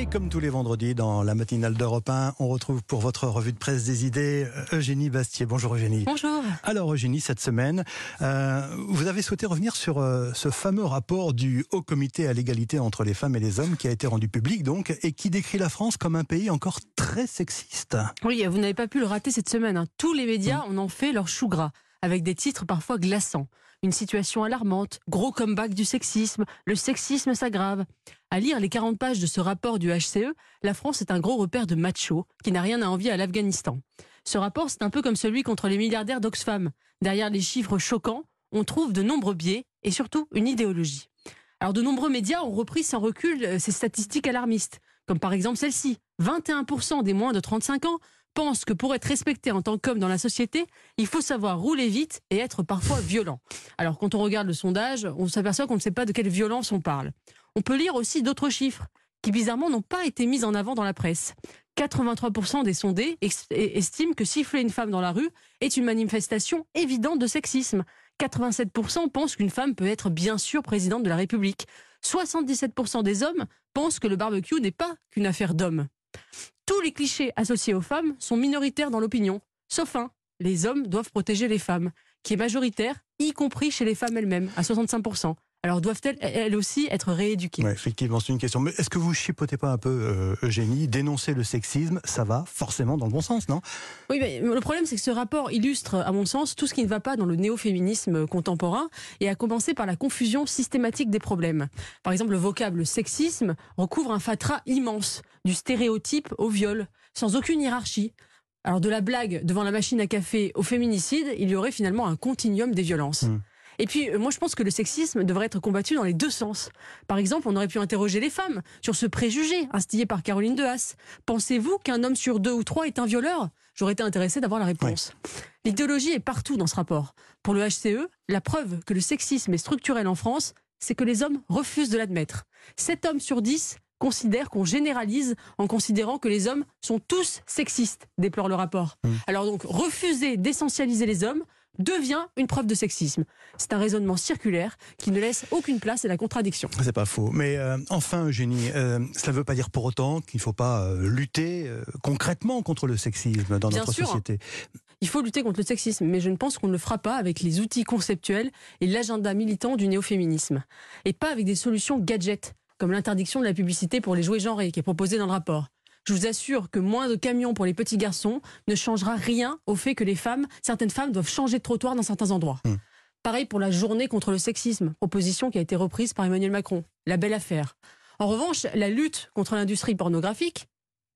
Et comme tous les vendredis dans la matinale d'Europe 1, on retrouve pour votre revue de presse des idées euh, Eugénie Bastier. Bonjour Eugénie. Bonjour. Alors Eugénie, cette semaine, euh, vous avez souhaité revenir sur euh, ce fameux rapport du Haut Comité à l'égalité entre les femmes et les hommes qui a été rendu public donc et qui décrit la France comme un pays encore très sexiste. Oui, vous n'avez pas pu le rater cette semaine. hein. Tous les médias Mm. en ont fait leur chou gras, avec des titres parfois glaçants. Une situation alarmante, gros comeback du sexisme, le sexisme s'aggrave. À lire les 40 pages de ce rapport du HCE, la France est un gros repère de macho qui n'a rien à envier à l'Afghanistan. Ce rapport, c'est un peu comme celui contre les milliardaires d'Oxfam. Derrière les chiffres choquants, on trouve de nombreux biais et surtout une idéologie. Alors de nombreux médias ont repris sans recul euh, ces statistiques alarmistes, comme par exemple celle-ci. 21% des moins de 35 ans pensent que pour être respecté en tant qu'homme dans la société, il faut savoir rouler vite et être parfois violent. Alors quand on regarde le sondage, on s'aperçoit qu'on ne sait pas de quelle violence on parle. On peut lire aussi d'autres chiffres qui bizarrement n'ont pas été mis en avant dans la presse. 83% des sondés estiment que siffler une femme dans la rue est une manifestation évidente de sexisme. 87% pensent qu'une femme peut être bien sûr présidente de la République. 77% des hommes pensent que le barbecue n'est pas qu'une affaire d'hommes. Tous les clichés associés aux femmes sont minoritaires dans l'opinion, sauf un. Les hommes doivent protéger les femmes, qui est majoritaire, y compris chez les femmes elles-mêmes, à 65%. Alors doivent-elles, elles aussi, être rééduquées? Ouais, effectivement, c'est une question. Mais est-ce que vous chipotez pas un peu, euh, Eugénie? Dénoncer le sexisme, ça va forcément dans le bon sens, non? Oui, mais le problème, c'est que ce rapport illustre, à mon sens, tout ce qui ne va pas dans le néo-féminisme contemporain, et à commencer par la confusion systématique des problèmes. Par exemple, le vocable sexisme recouvre un fatras immense, du stéréotype au viol, sans aucune hiérarchie. Alors, de la blague devant la machine à café au féminicide, il y aurait finalement un continuum des violences. Mm. Et puis, euh, moi, je pense que le sexisme devrait être combattu dans les deux sens. Par exemple, on aurait pu interroger les femmes sur ce préjugé instillé par Caroline Dehas. Pensez-vous qu'un homme sur deux ou trois est un violeur? J'aurais été intéressé d'avoir la réponse. L'idéologie est partout dans ce rapport. Pour le HCE, la preuve que le sexisme est structurel en France, c'est que les hommes refusent de l'admettre. 7 hommes sur 10 considèrent qu'on généralise en considérant que les hommes sont tous sexistes, déplore le rapport. Mm. Alors donc, refuser d'essentialiser les hommes devient une preuve de sexisme. C'est un raisonnement circulaire qui ne laisse aucune place à la contradiction. C'est pas faux. Mais euh, enfin, Eugénie, euh, cela ne veut pas dire pour autant qu'il ne faut pas euh, lutter concrètement contre le sexisme dans Bien notre sûr. société. Il faut lutter contre le sexisme, mais je ne pense qu'on ne le fera pas avec les outils conceptuels et l'agenda militant du néo-féminisme. Et pas avec des solutions gadgets, comme l'interdiction de la publicité pour les jouets genrés qui est proposée dans le rapport. Je vous assure que moins de camions pour les petits garçons ne changera rien au fait que les femmes, certaines femmes doivent changer de trottoir dans certains endroits. Hmm. Pareil pour la journée contre le sexisme, proposition qui a été reprise par Emmanuel Macron. La belle affaire. En revanche, la lutte contre l'industrie pornographique,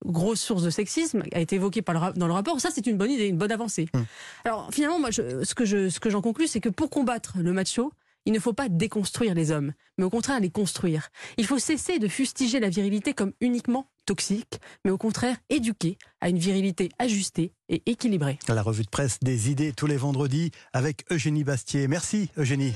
grosse source de sexisme, a été évoquée par le ra- dans le rapport. Ça, c'est une bonne idée, une bonne avancée. Hmm. Alors, finalement, moi, je- ce que je- ce que j'en conclus, c'est que pour combattre le macho, il ne faut pas déconstruire les hommes, mais au contraire les construire. Il faut cesser de fustiger la virilité comme uniquement toxique, mais au contraire éduquer à une virilité ajustée et équilibrée. La revue de presse des idées tous les vendredis avec Eugénie Bastier. Merci, Eugénie.